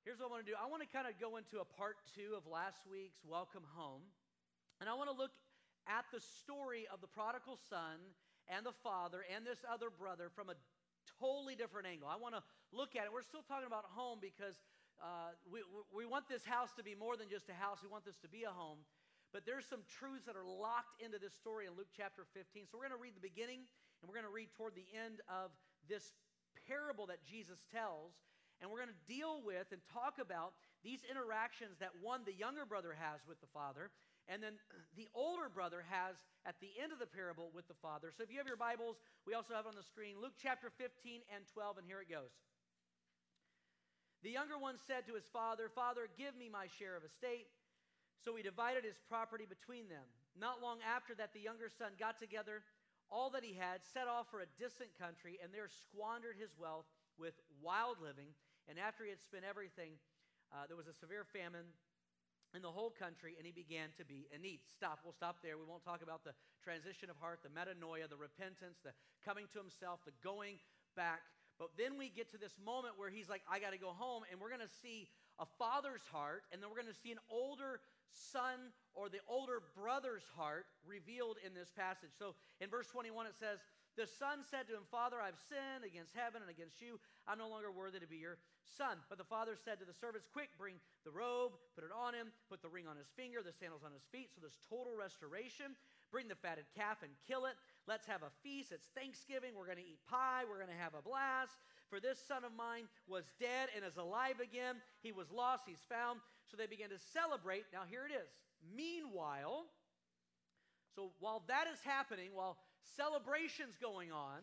Here's what I want to do I want to kind of go into a part two of last week's Welcome Home. And I want to look at the story of the prodigal son and the father and this other brother from a totally different angle. I want to look at it. We're still talking about home because uh, we, we want this house to be more than just a house, we want this to be a home. But there's some truths that are locked into this story in Luke chapter 15. So we're going to read the beginning and we're going to read toward the end of this parable that Jesus tells. And we're going to deal with and talk about these interactions that one, the younger brother, has with the father, and then the older brother has at the end of the parable with the father. So if you have your Bibles, we also have it on the screen Luke chapter 15 and 12, and here it goes. The younger one said to his father, Father, give me my share of estate. So he divided his property between them. Not long after that, the younger son got together all that he had, set off for a distant country, and there squandered his wealth with wild living. And after he had spent everything, uh, there was a severe famine in the whole country, and he began to be in need. Stop. We'll stop there. We won't talk about the transition of heart, the metanoia, the repentance, the coming to himself, the going back. But then we get to this moment where he's like, I got to go home, and we're going to see a father's heart, and then we're going to see an older son or the older brother's heart revealed in this passage. So in verse 21, it says, The son said to him, Father, I've sinned against heaven and against you. I'm no longer worthy to be your son. But the father said to the servants, Quick, bring the robe, put it on him, put the ring on his finger, the sandals on his feet. So there's total restoration. Bring the fatted calf and kill it. Let's have a feast. It's Thanksgiving. We're going to eat pie. We're going to have a blast. For this son of mine was dead and is alive again. He was lost. He's found. So they began to celebrate. Now, here it is. Meanwhile, so while that is happening, while celebration's going on,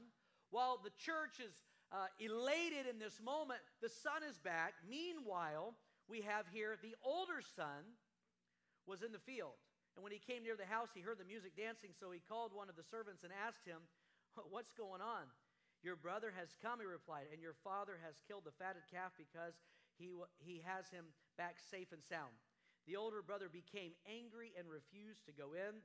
while the church is uh, elated in this moment, the son is back. Meanwhile, we have here the older son was in the field. And when he came near the house, he heard the music dancing, so he called one of the servants and asked him, What's going on? Your brother has come, he replied, and your father has killed the fatted calf because he, he has him back safe and sound. The older brother became angry and refused to go in.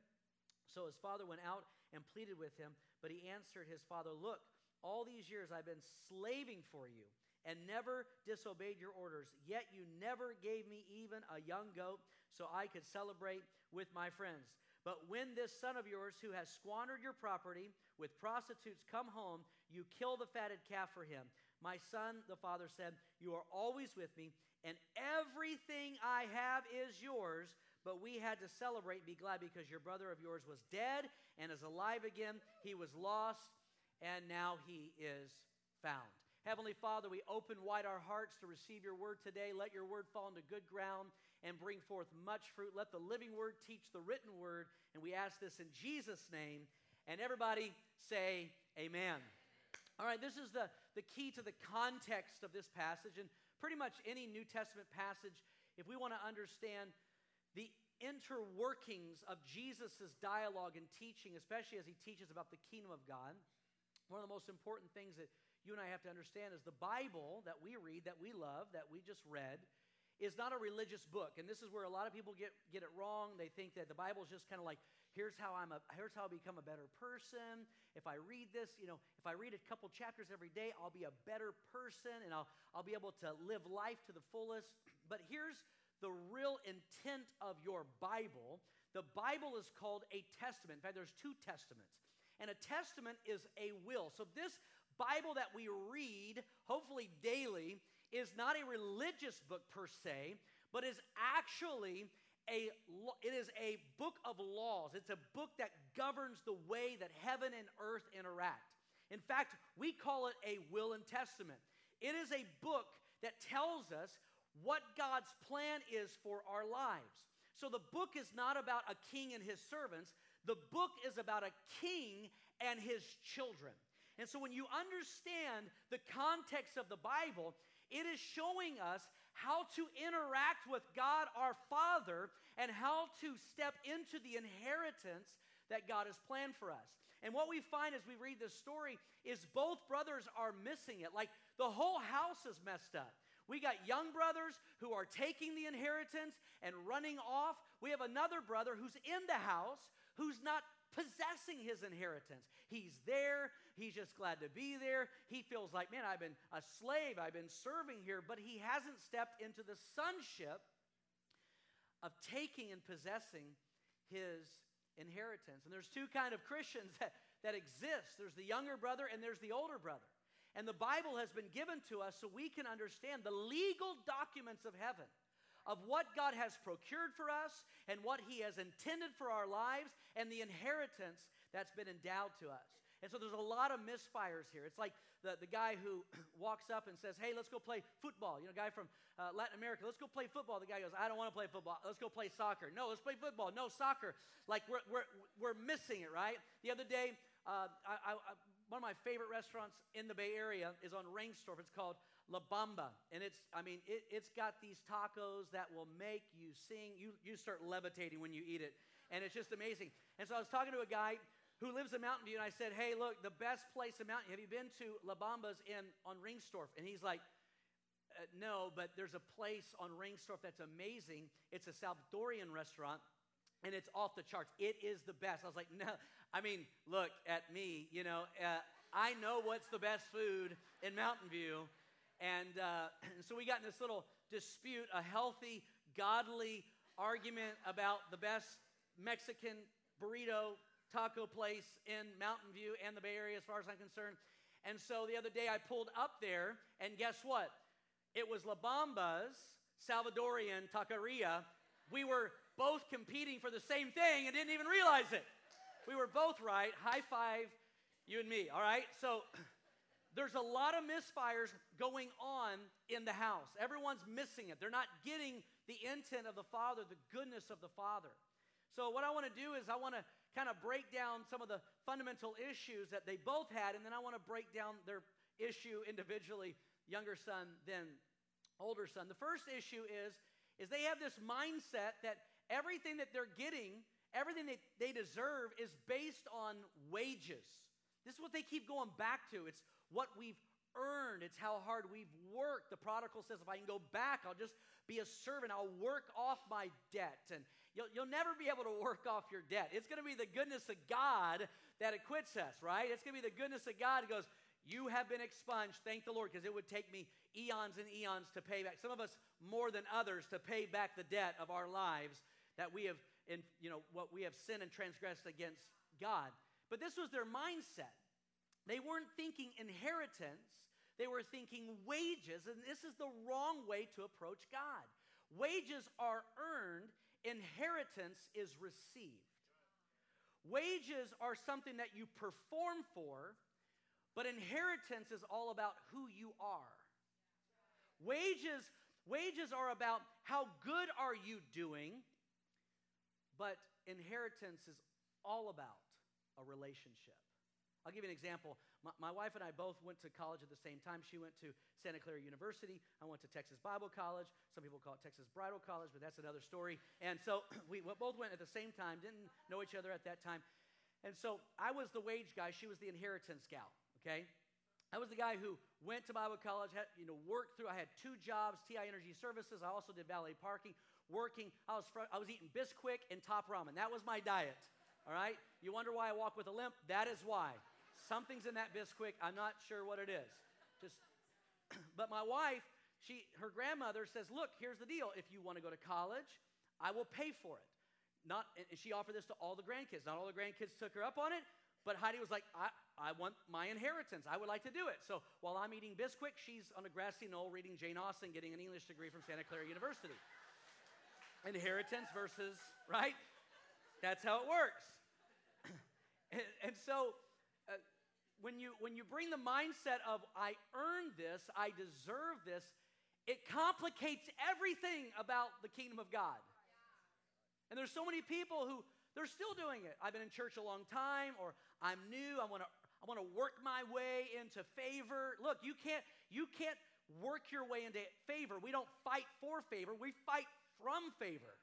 So his father went out and pleaded with him, but he answered his father, Look, all these years I've been slaving for you and never disobeyed your orders. Yet you never gave me even a young goat so I could celebrate with my friends. But when this son of yours, who has squandered your property with prostitutes, come home, you kill the fatted calf for him. My son, the father said, You are always with me, and everything I have is yours. But we had to celebrate, be glad, because your brother of yours was dead and is alive again. He was lost, and now he is found. Heavenly Father, we open wide our hearts to receive your word today. Let your word fall into good ground and bring forth much fruit. Let the living word teach the written word. And we ask this in Jesus' name. And everybody say, Amen. All right, this is the, the key to the context of this passage. And pretty much any New Testament passage, if we want to understand the interworkings of Jesus' dialogue and teaching, especially as he teaches about the kingdom of God, one of the most important things that you and I have to understand is the Bible that we read, that we love, that we just read, is not a religious book. And this is where a lot of people get, get it wrong. They think that the Bible is just kind of like, here's how I'm a, here's how I become a better person. If I read this, you know, if I read a couple chapters every day, I'll be a better person and I'll, I'll be able to live life to the fullest. But here's the real intent of your Bible. The Bible is called a testament. In fact, there's two testaments. And a testament is a will. So this Bible that we read, hopefully daily, is not a religious book per se, but is actually a it is a book of laws. It's a book that governs the way that heaven and earth interact. In fact, we call it a will and testament. It is a book that tells us what God's plan is for our lives. So the book is not about a king and his servants. The book is about a king and his children. And so when you understand the context of the Bible, it is showing us how to interact with God our Father and how to step into the inheritance that God has planned for us. And what we find as we read this story is both brothers are missing it. Like the whole house is messed up. We got young brothers who are taking the inheritance and running off. We have another brother who's in the house who's not possessing his inheritance. He's there. He's just glad to be there. He feels like, man, I've been a slave. I've been serving here, but he hasn't stepped into the sonship of taking and possessing his inheritance. And there's two kind of Christians that, that exist. There's the younger brother and there's the older brother. And the Bible has been given to us so we can understand the legal documents of heaven of what God has procured for us and what He has intended for our lives and the inheritance that's been endowed to us. And so there's a lot of misfires here. It's like the, the guy who walks up and says, Hey, let's go play football. You know, guy from uh, Latin America, let's go play football. The guy goes, I don't want to play football. Let's go play soccer. No, let's play football. No, soccer. Like we're, we're, we're missing it, right? The other day, uh, I, I, one of my favorite restaurants in the Bay Area is on Rengstorff. It's called La Bamba. And it's, I mean, it, it's got these tacos that will make you sing. You, you start levitating when you eat it. And it's just amazing. And so I was talking to a guy who lives in Mountain View, and I said, Hey, look, the best place in Mountain View, have you been to La Bamba's in, on Rengstorff? And he's like, uh, No, but there's a place on Rengstorff that's amazing. It's a Salvadorian restaurant and it's off the charts. It is the best. I was like, no, I mean, look at me, you know, uh, I know what's the best food in Mountain View. And, uh, and so we got in this little dispute, a healthy, godly argument about the best Mexican burrito taco place in Mountain View and the Bay Area, as far as I'm concerned. And so the other day I pulled up there, and guess what? It was La Bamba's Salvadorian Taqueria. We were both competing for the same thing and didn't even realize it. We were both right. High five, you and me, all right? So there's a lot of misfires going on in the house. Everyone's missing it. They're not getting the intent of the Father, the goodness of the Father. So, what I want to do is, I want to kind of break down some of the fundamental issues that they both had, and then I want to break down their issue individually younger son, then older son. The first issue is, is they have this mindset that everything that they're getting, everything that they deserve, is based on wages. This is what they keep going back to. It's what we've earned, it's how hard we've worked. The prodigal says, If I can go back, I'll just be a servant. I'll work off my debt. And you'll, you'll never be able to work off your debt. It's going to be the goodness of God that acquits us, right? It's going to be the goodness of God that goes, You have been expunged. Thank the Lord, because it would take me eons and eons to pay back. Some of us more than others to pay back the debt of our lives that we have, in, you know, what we have sinned and transgressed against God. But this was their mindset. They weren't thinking inheritance, they were thinking wages, and this is the wrong way to approach God. Wages are earned, inheritance is received. Wages are something that you perform for, but inheritance is all about who you are. Wages, wages are about how good are you doing, but inheritance is all about a relationship. I'll give you an example. My, my, wife and I both went to college at the same time. She went to Santa Clara University. I went to Texas Bible College. Some people call it Texas Bridal College, but that's another story. And so we both went at the same time, didn't know each other at that time. And so I was the wage guy, she was the inheritance gal, okay? I was the guy who went to Bible college, had, you know, worked through. I had two jobs, TI Energy Services. I also did valet parking working. I was, fr- I was eating Bisquick and top ramen. That was my diet. All right? You wonder why I walk with a limp? That is why. Something's in that Bisquick. I'm not sure what it is. Just, but my wife, she, her grandmother says, "Look, here's the deal. If you want to go to college, I will pay for it." Not, and she offered this to all the grandkids. Not all the grandkids took her up on it, but Heidi was like, I, I want my inheritance. I would like to do it. So while I'm eating Bisquick, she's on a grassy knoll reading Jane Austen, getting an English degree from Santa Clara University inheritance versus, right? That's how it works. and, and, so uh, when, you, when you bring the mindset of, I earned this, I deserve this, it complicates everything about the kingdom of God. And there's so many people who they're still doing it. I've been in church a long time, or I'm new. I want to I want to work my way into favor. Look, you can't you can't work your way into favor. We don't fight for favor. We fight from favor.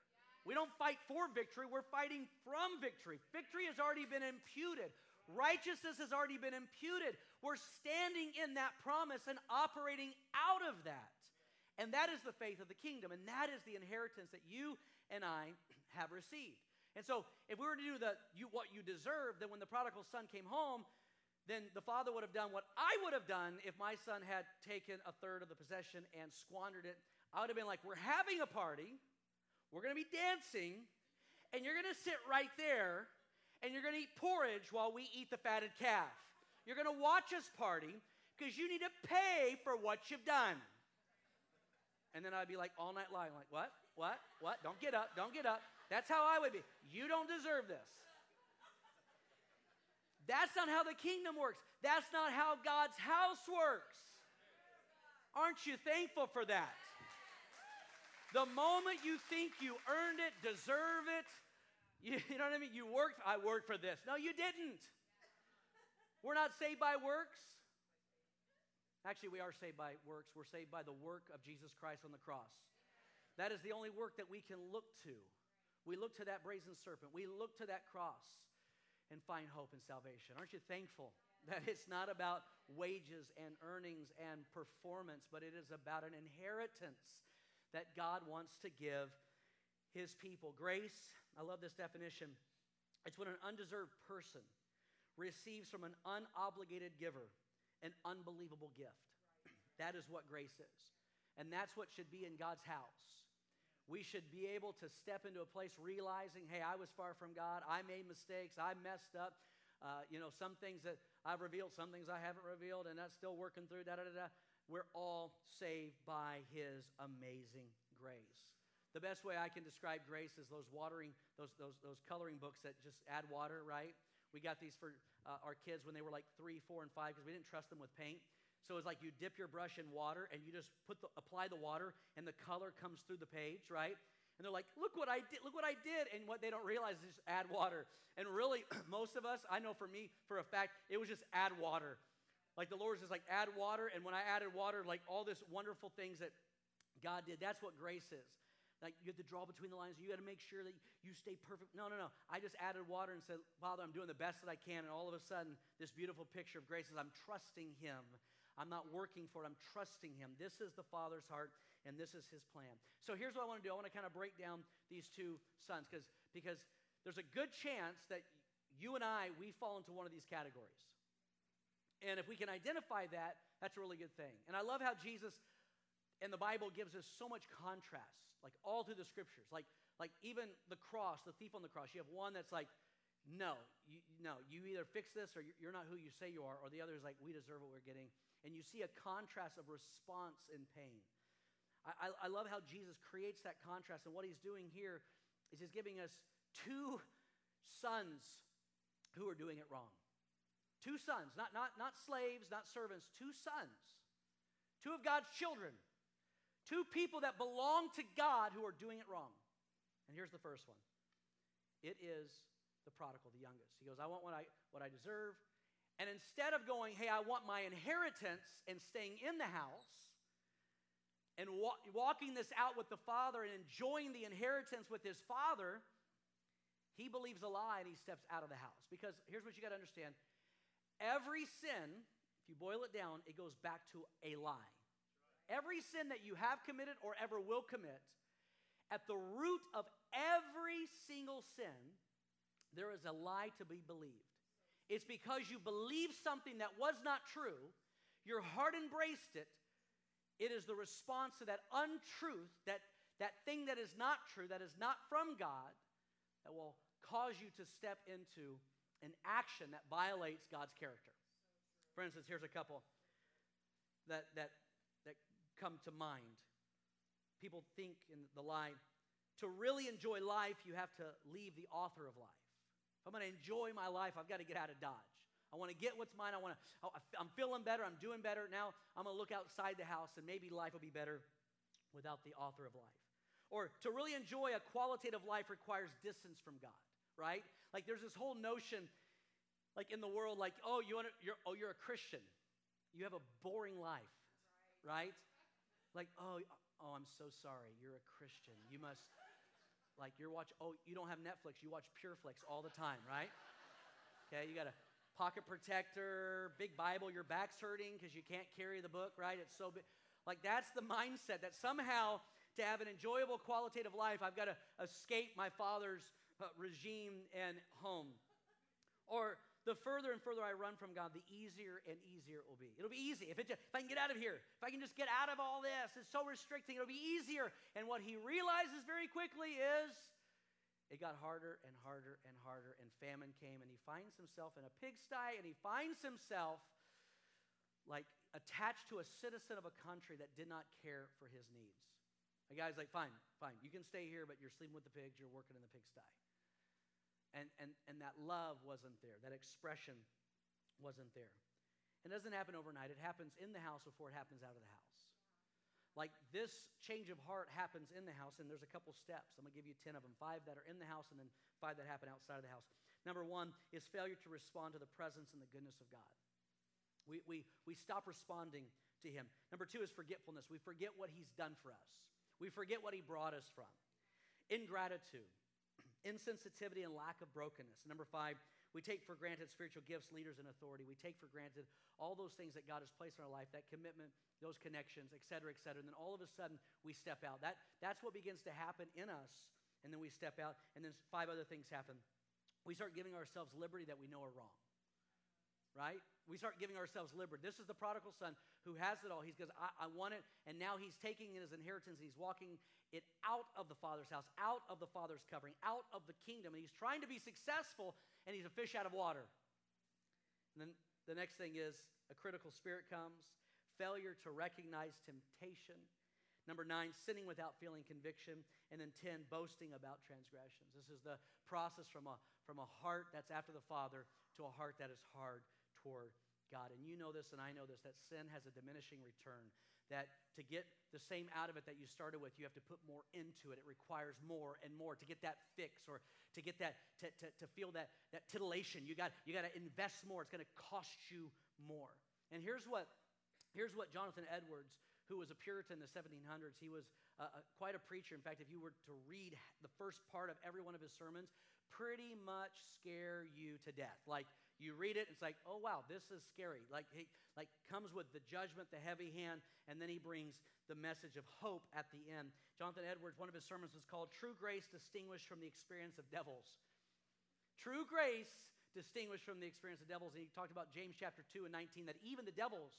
We don't fight for victory, we're fighting from victory. Victory has already been imputed, righteousness has already been imputed. We're standing in that promise and operating out of that. And that is the faith of the kingdom, and that is the inheritance that you and I have received. And so, if we were to do the you, what you deserve, then when the prodigal son came home, then the father would have done what I would have done if my son had taken a third of the possession and squandered it. I would have been like, We're having a party, we're going to be dancing, and you're going to sit right there and you're going to eat porridge while we eat the fatted calf. You're going to watch us party because you need to pay for what you've done. And then I'd be like all night lying, like, what? What? What? Don't get up. Don't get up. That's how I would be. You don't deserve this. That's not how the kingdom works. That's not how God's house works. Aren't you thankful for that? The moment you think you earned it, deserve it, you, you know what I mean? You worked, I worked for this. No, you didn't. We're not saved by works. Actually, we are saved by works. We're saved by the work of Jesus Christ on the cross. That is the only work that we can look to. We look to that brazen serpent. We look to that cross and find hope and salvation. Aren't you thankful that it's not about wages and earnings and performance, but it is about an inheritance that God wants to give his people? Grace, I love this definition. It's when an undeserved person receives from an unobligated giver an unbelievable gift. That is what grace is. And that's what should be in God's house. We should be able to step into a place realizing, hey, I was far from God. I made mistakes. I messed up. Uh, you know, some things that I've revealed, some things I haven't revealed, and that's still working through. Da da da da. We're all saved by His amazing grace. The best way I can describe grace is those watering, those those those coloring books that just add water, right? We got these for uh, our kids when they were like three, four, and five because we didn't trust them with paint. So it's like you dip your brush in water and you just put the, apply the water and the color comes through the page, right? And they're like, look what I did, look what I did. And what they don't realize is just add water. And really, most of us, I know for me, for a fact, it was just add water. Like the Lord was just like, add water. And when I added water, like all this wonderful things that God did, that's what grace is. Like you have to draw between the lines. You got to make sure that you stay perfect. No, no, no. I just added water and said, Father, I'm doing the best that I can. And all of a sudden, this beautiful picture of grace is I'm trusting Him I'm not working for it, I'm trusting Him. This is the Father's heart, and this is His plan. So here's what I want to do I want to kind of break down these two sons because because there's a good chance that you and I, we fall into one of these categories. And if we can identify that, that's a really good thing. And I love how Jesus and the Bible gives us so much contrast, like all through the scriptures. Like, like even the cross, the thief on the cross, you have one that's like, no, you, no, you either fix this or you're not who you say you are, or the other is like, we deserve what we're getting and you see a contrast of response and pain. I, I, love how Jesus creates that contrast, and what he's doing here is he's giving us two sons who are doing it wrong. Two sons, not, not, not slaves, not servants, two sons, two of God's children, two people that belong to God who are doing it wrong. And here's the first one it is the prodigal, the youngest. He goes, I want what I, what I deserve. And instead of going, hey, I want my inheritance and staying in the house and wa- walking this out with the father and enjoying the inheritance with his father, he believes a lie and he steps out of the house. Because here's what you got to understand every sin, if you boil it down, it goes back to a lie. Every sin that you have committed or ever will commit, at the root of every single sin, there is a lie to be believed. It's because you believe something that was not true, your heart embraced it. It is the response to that untruth, that, that thing that is not true, that is not from God, that will cause you to step into an action that violates God's character. For instance, here's a couple that, that, that come to mind. People think in the lie to really enjoy life, you have to leave the author of life. If I'm going to enjoy my life, I've got to get out of Dodge. I want to get what's mine. I want to, oh, I'm feeling better. I'm doing better. Now I'm going to look outside the house and maybe life will be better without the author of life. Or to really enjoy a qualitative life requires distance from God, right? Like there's this whole notion, like in the world, like, oh, you want to, you're, oh, you're a Christian. You have a boring life, right? Like, oh, oh, I'm so sorry. You're a Christian. You must, like you're watch oh, you don't have Netflix, you watch PureFlix all the time, right? Okay, you got a pocket protector, big Bible, your back's hurting because you can't carry the book, right? It's so big. Like that's the mindset that somehow to have an enjoyable qualitative life, I've got to escape my father's uh, regime and home. Or the further and further I run from God, the easier and easier it will be. It'll be easy. If, it just, if I can get out of here, if I can just get out of all this, it's so restricting, it'll be easier. And what he realizes very quickly is it got harder and harder and harder, and famine came, and he finds himself in a pigsty, and he finds himself like attached to a citizen of a country that did not care for his needs. The guy's like, fine, fine, you can stay here, but you're sleeping with the pigs, you're working in the pigsty. And, and, and that love wasn't there, that expression wasn't there. It doesn't happen overnight, it happens in the house before it happens out of the house. Like this change of heart happens in the house, and there's a couple steps. I'm to give you 10 of them five that are in the house, and then five that happen outside of the house. Number one is failure to respond to the presence and the goodness of God. We, we, we stop responding to Him. Number two is forgetfulness. We forget what He's done for us, we forget what He brought us from. Ingratitude, insensitivity, and lack of brokenness. Number five, we take for granted spiritual gifts, leaders, and authority. We take for granted all those things that God has placed in our life, that commitment, those connections, et cetera, et cetera. And then all of a sudden, we step out. That, that's what begins to happen in us. And then we step out, and then five other things happen. We start giving ourselves liberty that we know are wrong. Right? We start giving ourselves liberty. This is the prodigal son who has it all. He goes, I, I want it. And now he's taking in his inheritance and he's walking it out of the Father's house, out of the Father's covering, out of the kingdom. And he's trying to be successful, and he's a fish out of water. And then the next thing is a critical spirit comes, failure to recognize temptation. Number nine, sinning without feeling conviction. And then 10, boasting about transgressions. This is the process from a, from a heart that's after the Father to a heart that is hard toward God. And you know this, and I know this, that sin has a diminishing return that to get the same out of it that you started with, you have to put more into it. It requires more and more to get that fix or to get that, to, to, to feel that, that titillation. You got, you got to invest more. It's going to cost you more. And here's what, here's what Jonathan Edwards, who was a Puritan in the 1700s, he was quite a preacher. In fact, if you were to read the first part of every one of his sermons, pretty much scare you to death. Like, you read it, it's like, oh wow, this is scary. Like he like comes with the judgment, the heavy hand, and then he brings the message of hope at the end. Jonathan Edwards, one of his sermons was called True Grace Distinguished from the Experience of Devils. True grace distinguished from the experience of devils. And he talked about James chapter 2 and 19 that even the devils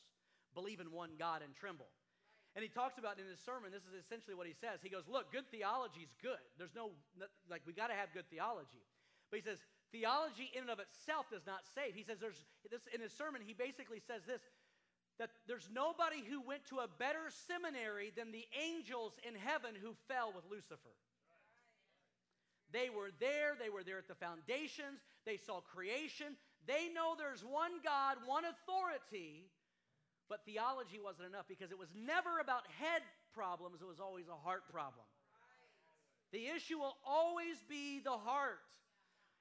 believe in one God and tremble. And he talks about in his sermon, this is essentially what he says. He goes, Look, good theology is good. There's no, like, we got to have good theology. But he says, theology in and of itself does not save. He says there's this in his sermon, he basically says this that there's nobody who went to a better seminary than the angels in heaven who fell with Lucifer. They were there, they were there at the foundations, they saw creation, they know there's one God, one authority, but theology wasn't enough because it was never about head problems, it was always a heart problem. The issue will always be the heart.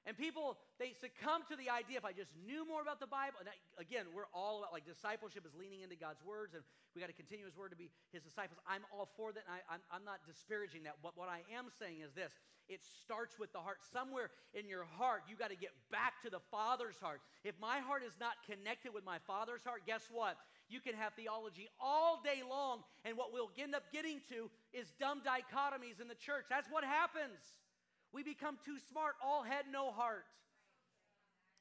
And people, they succumb to the idea if I just knew more about the Bible. And again, we're all about like discipleship is leaning into God's words, and we got to continue His word to be His disciples. I'm all for that, and I, I'm, I'm not disparaging that. But what I am saying is this it starts with the heart. Somewhere in your heart, you got to get back to the Father's heart. If my heart is not connected with my Father's heart, guess what? You can have theology all day long, and what we'll end up getting to is dumb dichotomies in the church. That's what happens. We become too smart, all head, no heart.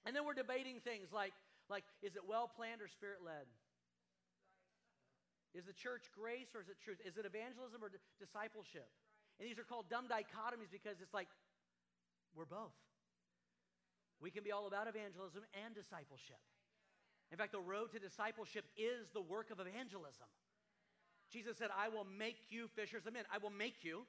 And then we're debating things like, like is it well planned or spirit led? Is the church grace or is it truth? Is it evangelism or d- discipleship? And these are called dumb dichotomies because it's like we're both. We can be all about evangelism and discipleship. In fact, the road to discipleship is the work of evangelism. Jesus said, I will make you fishers of men. I will make you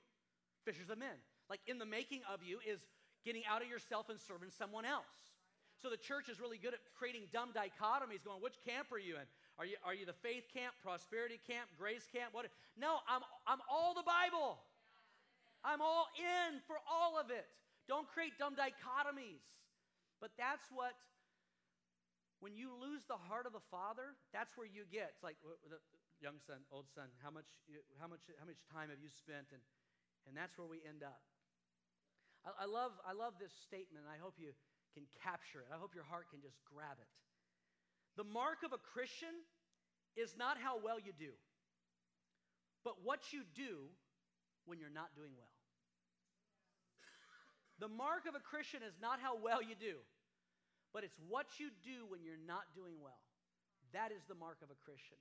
fishers of men like in the making of you, is getting out of yourself and serving someone else. So the church is really good at creating dumb dichotomies, going, which camp are you in? Are you, are you the faith camp, prosperity camp, grace camp? What? No, I'm, I'm all the Bible. I'm all in for all of it. Don't create dumb dichotomies. But that's what, when you lose the heart of the Father, that's where you get. It's like the young son, old son, how much, how much, how much time have you spent? And, and that's where we end up. I, I, love, I love this statement. I hope you can capture it. I hope your heart can just grab it. The mark of a Christian is not how well you do, but what you do when you're not doing well. The mark of a Christian is not how well you do, but it's what you do when you're not doing well. That is the mark of a Christian.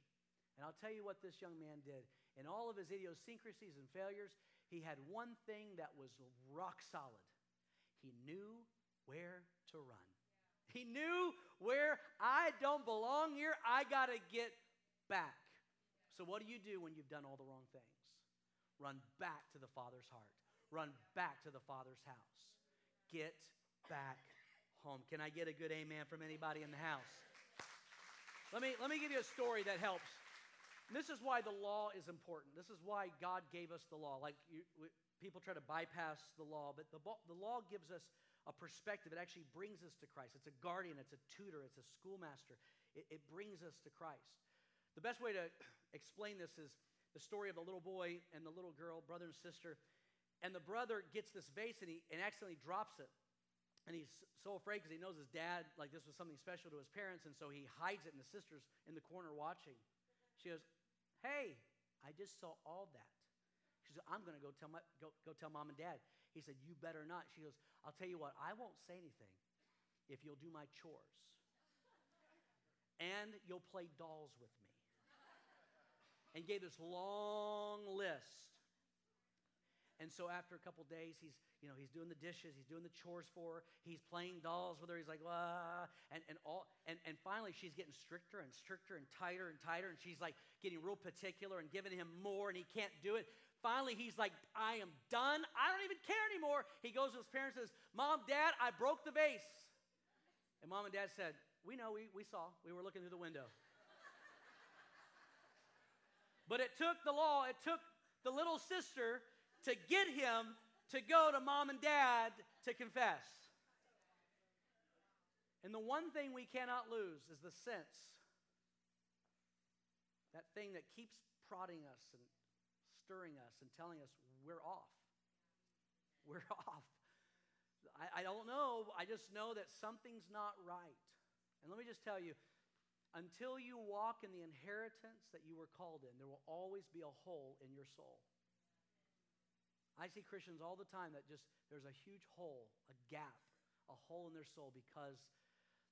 And I'll tell you what this young man did. In all of his idiosyncrasies and failures, he had one thing that was rock solid. He knew where to run. He knew where I don't belong here. I got to get back. So, what do you do when you've done all the wrong things? Run back to the Father's heart, run back to the Father's house. Get back home. Can I get a good amen from anybody in the house? Let me, let me give you a story that helps. And this is why the law is important. This is why God gave us the law. Like you, we, people try to bypass the law, but the, the law gives us a perspective. It actually brings us to Christ. It's a guardian, it's a tutor, it's a schoolmaster. It, it brings us to Christ. The best way to explain this is the story of the little boy and the little girl, brother and sister. And the brother gets this vase and he and accidentally drops it. And he's so afraid because he knows his dad, like this was something special to his parents, and so he hides it, and the sister's in the corner watching. She goes, Hey, I just saw all that. She said, I'm going to go tell, my, go, go tell mom and dad. He said, You better not. She goes, I'll tell you what, I won't say anything if you'll do my chores. And you'll play dolls with me. And gave this long list and so after a couple days, he's, you know, he's doing the dishes, he's doing the chores for her, he's playing dolls with her, he's like, ah, and, and, all, and, and finally she's getting stricter and stricter and tighter and tighter, and she's like getting real particular and giving him more, and he can't do it. Finally, he's like, I am done. I don't even care anymore. He goes to his parents and says, Mom, Dad, I broke the vase. And mom and dad said, We know, we, we saw, we were looking through the window. but it took the law, it took the little sister to get him to go to mom and dad to confess. And the one thing we cannot lose is the sense that thing that keeps prodding us and stirring us and telling us we're off. We're off. I, I, don't know. I just know that something's not right. And let me just tell you until you walk in the inheritance that you were called in, there will always be a hole in your soul. I see Christians all the time that just, there's a huge hole, a gap, a hole in their soul because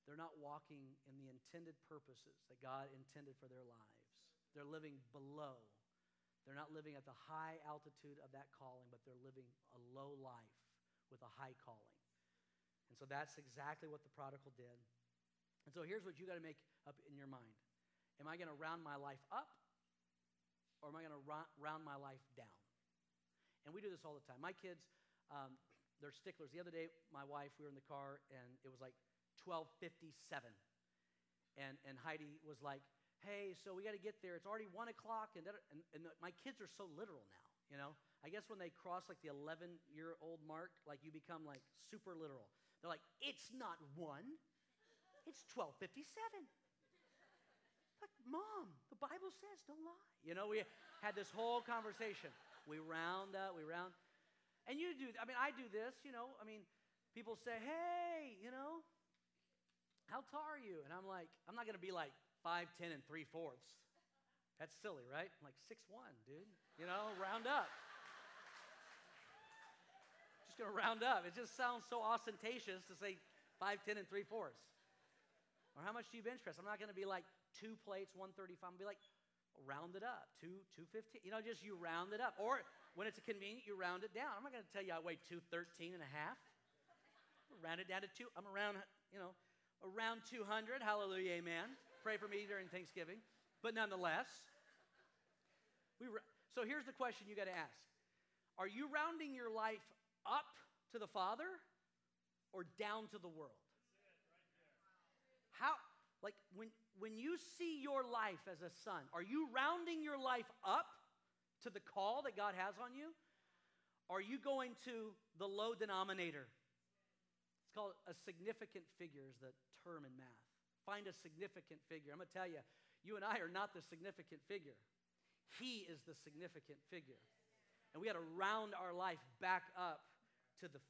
they're not walking in the intended purposes that God intended for their lives. They're living below. They're not living at the high altitude of that calling, but they're living a low life with a high calling. And so that's exactly what the prodigal did. And so here's what you got to make up in your mind Am I going to round my life up, or am I going to round my life down? And we do this all the time. My kids, um, they're sticklers. The other day, my wife, we were in the car, and it was like 1257. And, and Heidi was like, hey, so we got to get there. It's already 1 o'clock. And, and, and my kids are so literal now, you know? I guess when they cross like the 11 year old mark, like you become like super literal. They're like, it's not 1, it's 1257. Like, mom, the Bible says don't lie. You know, we had this whole conversation. We round up, we round. And you do, I mean, I do this, you know. I mean, people say, hey, you know, how tall are you? And I'm like, I'm not going to be like 5'10 and 3 fourths. That's silly, right? I'm like 6'1, dude. You know, round up. Just going to round up. It just sounds so ostentatious to say 5'10 and 3 fourths. Or how much do you bench press? I'm not going to be like two plates, 135. I'm going to be like round it up, two, 215. You know, just you round it up. Or when it's convenient, you round it down. I'm not going to tell you I weigh 213 and a half. Round it down to two. I'm around, you know, around 200. Hallelujah, amen. Pray for me during Thanksgiving. But nonetheless, we so here's the question you got to ask Are you rounding your life up to the Father or down to the world? How, like when, when you see your life as a son, are you rounding your life up to the call that God has on you? Are you going to the low denominator? It's called a significant figure, is the term in math. Find a significant figure. I'm going to tell you, you and I are not the significant figure. He is the significant figure. And we got to round our life back up to the,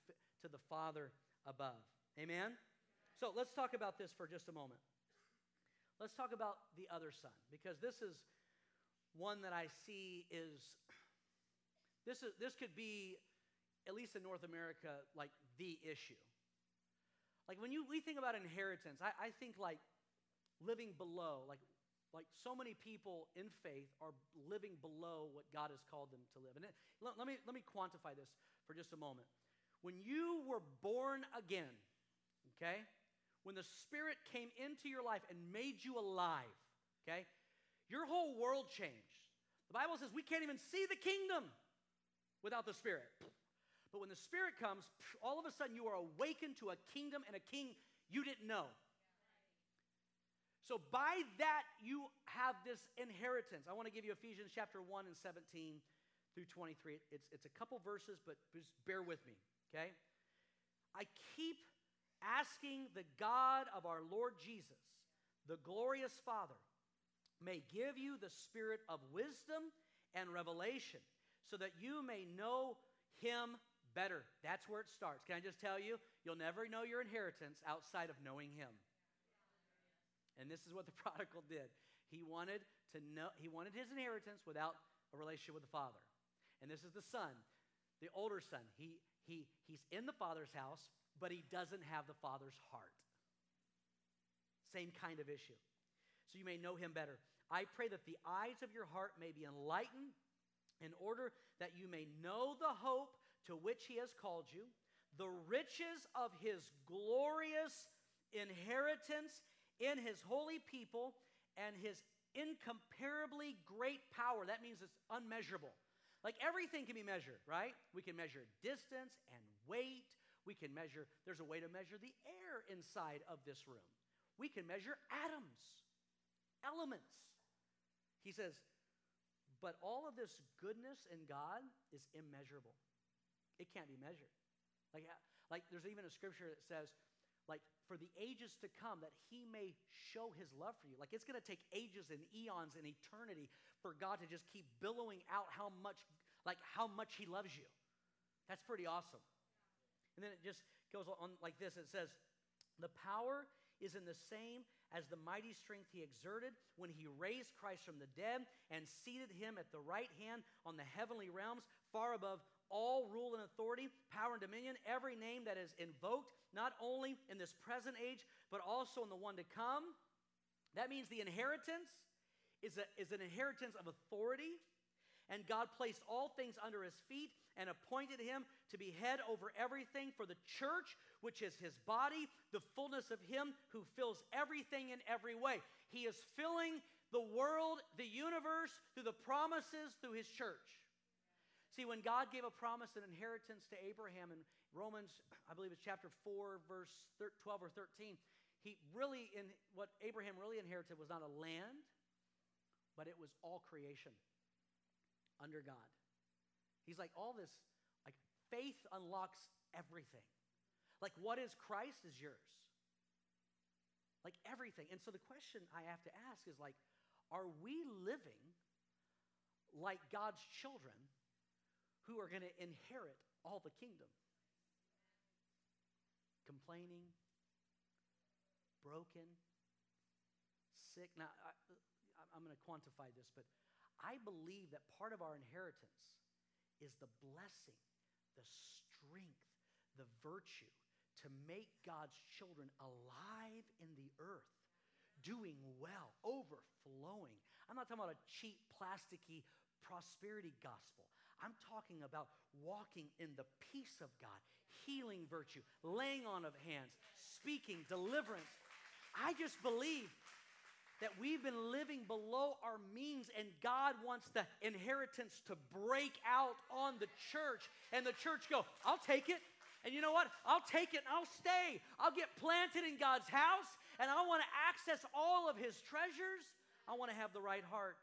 to the Father above. Amen? So let's talk about this for just a moment. Let's talk about the other son, because this is one that I see is this is this could be, at least in North America, like the issue. Like when you we think about inheritance, I, I think like living below, like like so many people in faith are living below what God has called them to live. And it, let, let, me, let me quantify this for just a moment. When you were born again, okay, when the Spirit came into your life and made you alive, okay, your whole world changed. The Bible says we can't even see the kingdom without the Spirit. But when the Spirit comes, all of a sudden you are awakened to a kingdom and a king you didn't know. So by that you have this inheritance. I want to give you Ephesians chapter 1 and 17 through 23. It's, it's a couple verses, but just bear with me, okay? I keep asking the God of our Lord Jesus, the glorious Father, may give you the spirit of wisdom and revelation so that you may know him better. That's where it starts. Can I just tell you? You'll never know your inheritance outside of knowing him. And this is what the prodigal did. He wanted to know he wanted his inheritance without a relationship with the father. And this is the son, the older son. He he he's in the father's house, but he doesn't have the father's heart. Same kind of issue. So you may know him better. I pray that the eyes of your heart may be enlightened in order that you may know the hope to which he has called you, the riches of his glorious inheritance in his holy people and his incomparably great power. That means it's unmeasurable. Like everything can be measured, right? We can measure distance and weight. We can measure, there's a way to measure the air inside of this room. We can measure atoms, elements. He says, but all of this goodness in God is immeasurable. It can't be measured. Like, like there's even a scripture that says, like for the ages to come that he may show his love for you. Like it's going to take ages and eons and eternity for god to just keep billowing out how much like how much he loves you. That's pretty awesome. And then it just goes on like this. It says the power is in the same as the mighty strength he exerted when he raised Christ from the dead and seated him at the right hand on the heavenly realms, far above all rule and authority, power and dominion, every name that is invoked, not only in this present age, but also in the one to come. That means the inheritance is, a, is an inheritance of authority. And God placed all things under his feet and appointed him to be head over everything for the church, which is his body, the fullness of him who fills everything in every way. He is filling the world, the universe, through the promises through his church. See, when God gave a promise and inheritance to Abraham in Romans, I believe it's chapter 4, verse 12 or 13, he really, in what Abraham really inherited was not a land, but it was all creation under God. He's like, all this, like, faith unlocks everything. Like, what is Christ is yours. Like, everything. And so the question I have to ask is, like, are we living like God's children who are going to inherit all the kingdom. Complaining, broken, sick. Now, I, I'm going to quantify this, but I believe that part of our inheritance is the blessing, the strength, the virtue to make God's children alive in the earth, doing well, overflowing. I'm not talking about a cheap, plasticky prosperity gospel. I'm talking about walking in the peace of God, healing virtue, laying on of hands, speaking, deliverance. I just believe that we've been living below our means and God wants the inheritance to break out on the church and the church go, I'll take it. And you know what? I'll take it and I'll stay. I'll get planted in God's house and I want to access all of his treasures. I want to have the right heart.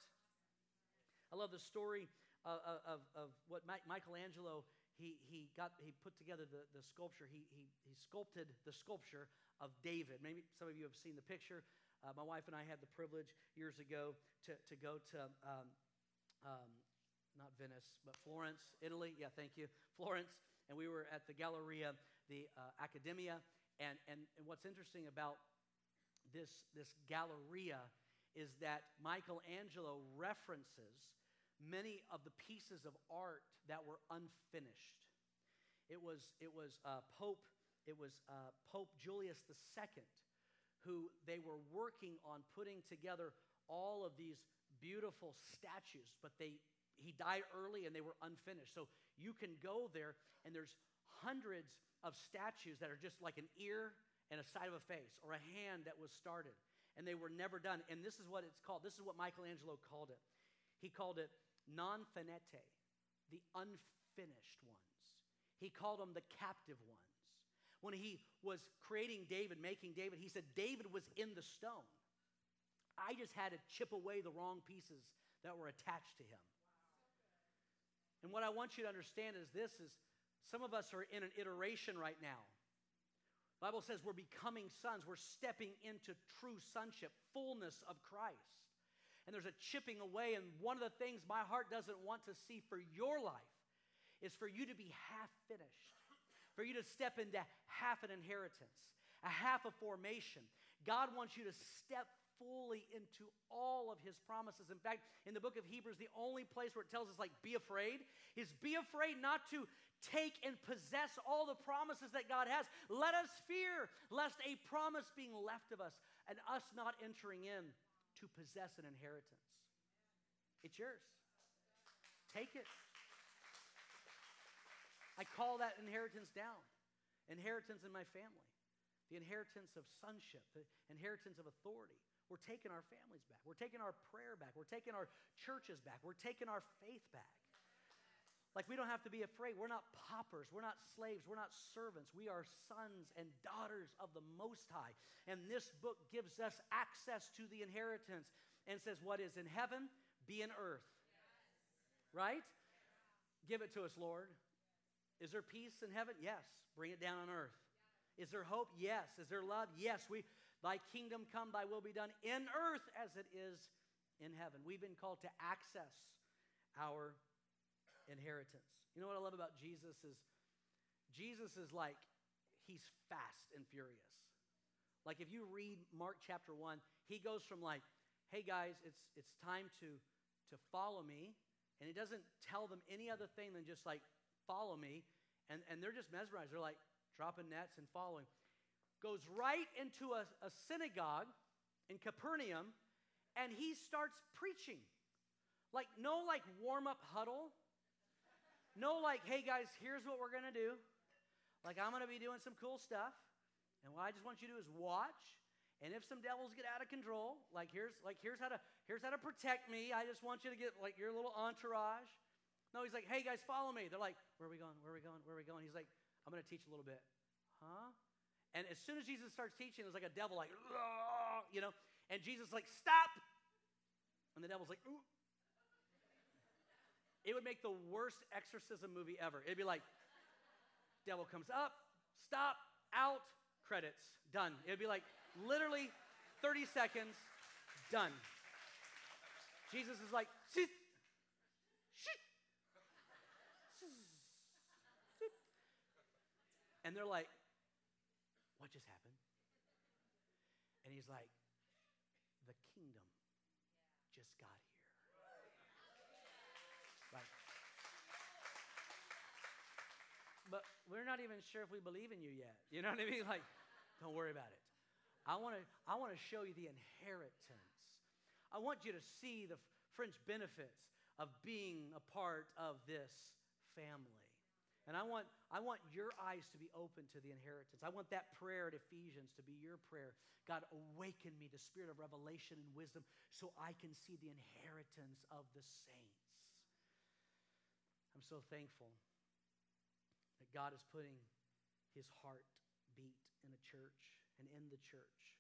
I love the story of, of, of what Michelangelo, he, he, got, he put together the, the sculpture. He, he, he sculpted the sculpture of David. Maybe some of you have seen the picture. Uh, my wife and I had the privilege years ago to, to go to, um, um, not Venice, but Florence, Italy. Yeah, thank you. Florence. And we were at the Galleria, the uh. And, and, and what's interesting about this, this Galleria is that Michelangelo references many of the pieces of art that were unfinished. It was, it was uh, Pope it was uh, Pope Julius II who they were working on putting together all of these beautiful statues, but they he died early and they were unfinished. So you can go there and there's hundreds of statues that are just like an ear and a side of a face or a hand that was started and they were never done. And this is what it's called. This is what Michelangelo called it. He called it non finite, the unfinished ones. He called them the captive ones. When he was creating David, making David, he said David was in the stone. I just had to chip away the wrong pieces that were attached to him. And what I want you to understand is this is some of us are in an iteration right now. Bible says we're becoming sons. We're stepping into true sonship, fullness of Christ. And there's a chipping away. And one of the things my heart doesn't want to see for your life is for you to be half finished, for you to step into half an inheritance, a half a formation. God wants you to step fully into all of his promises. In fact, in the book of Hebrews, the only place where it tells us, like, be afraid, is be afraid not to take and possess all the promises that God has. Let us fear lest a promise being left of us and us not entering in to possess an inheritance. It's yours. Take it. I call that inheritance down. Inheritance in my family. The inheritance of sonship, the inheritance of authority. We're taking our families back. We're taking our prayer back. We're taking our churches back. We're taking our faith back. Like we don't have to be afraid. We're not paupers. We're not slaves. We're not servants. We are sons and daughters of the Most High. And this book gives us access to the inheritance and says, What is in heaven, be in earth. Yes. Right? Give it to us, Lord. Is there peace in heaven? Yes. Bring it down on earth. Is there hope? Yes. Is there love? Yes. We Thy kingdom come, thy will be done in earth as it is in heaven. We've been called to access our inheritance. You know what I love about Jesus is Jesus is like he's fast and furious. Like if you read Mark chapter 1, he goes from like, "Hey guys, it's it's time to to follow me." And he doesn't tell them any other thing than just like, "Follow me." And and they're just mesmerized. They're like dropping nets and following goes right into a, a synagogue in Capernaum and he starts preaching. Like, no, like warm up huddle. No, like, hey guys, here's what we're gonna do. Like, I'm gonna be doing some cool stuff. And what I just want you to do is watch. And if some devils get out of control, like here's like here's how to here's how to protect me. I just want you to get like your little entourage. No, he's like, hey guys, follow me. They're like, where are we going? Where are we going? Where are we going? He's like, I'm gonna teach a little bit. Huh? And as soon as Jesus starts teaching, there's like a devil, like, you know, and Jesus like, stop. And the devil's like, Ooh. It would make the worst exorcism movie ever. It'd be like, devil comes up, stop, out, credits, done. It'd be like literally 30 seconds, done. Jesus is like, shh, shh. And they're like, what just happened? And he's like, The kingdom just got here. Like, but we're not even sure if we believe in you yet. You know what I mean? Like, don't worry about it. I want to I want to show you the inheritance. I want you to see the French benefits of being a part of this family. And I want, I want your eyes to be open to the inheritance. I want that prayer at Ephesians to be your prayer. God, awaken me the spirit of revelation and wisdom so I can see the inheritance of the saints. I'm so thankful God is putting his heart beat in a church and in the church.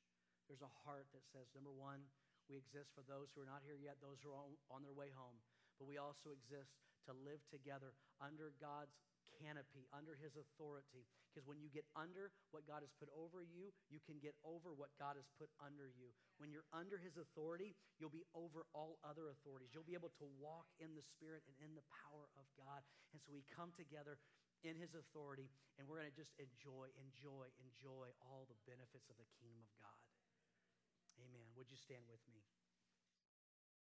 There's a heart that says, number one, we exist for those who are not here yet, those who are on, on their way home. But we also exist to live together under God's canopy, under his authority. Because when you get under what God has put over you, you can get over what God has put under you. When you're under his authority, you'll be over all other authorities. You'll be able to walk in the Spirit and in the power of God. And so we come together in his authority, and we're going to just enjoy, enjoy, enjoy all the benefits of the kingdom of God. Amen. Would you stand with me?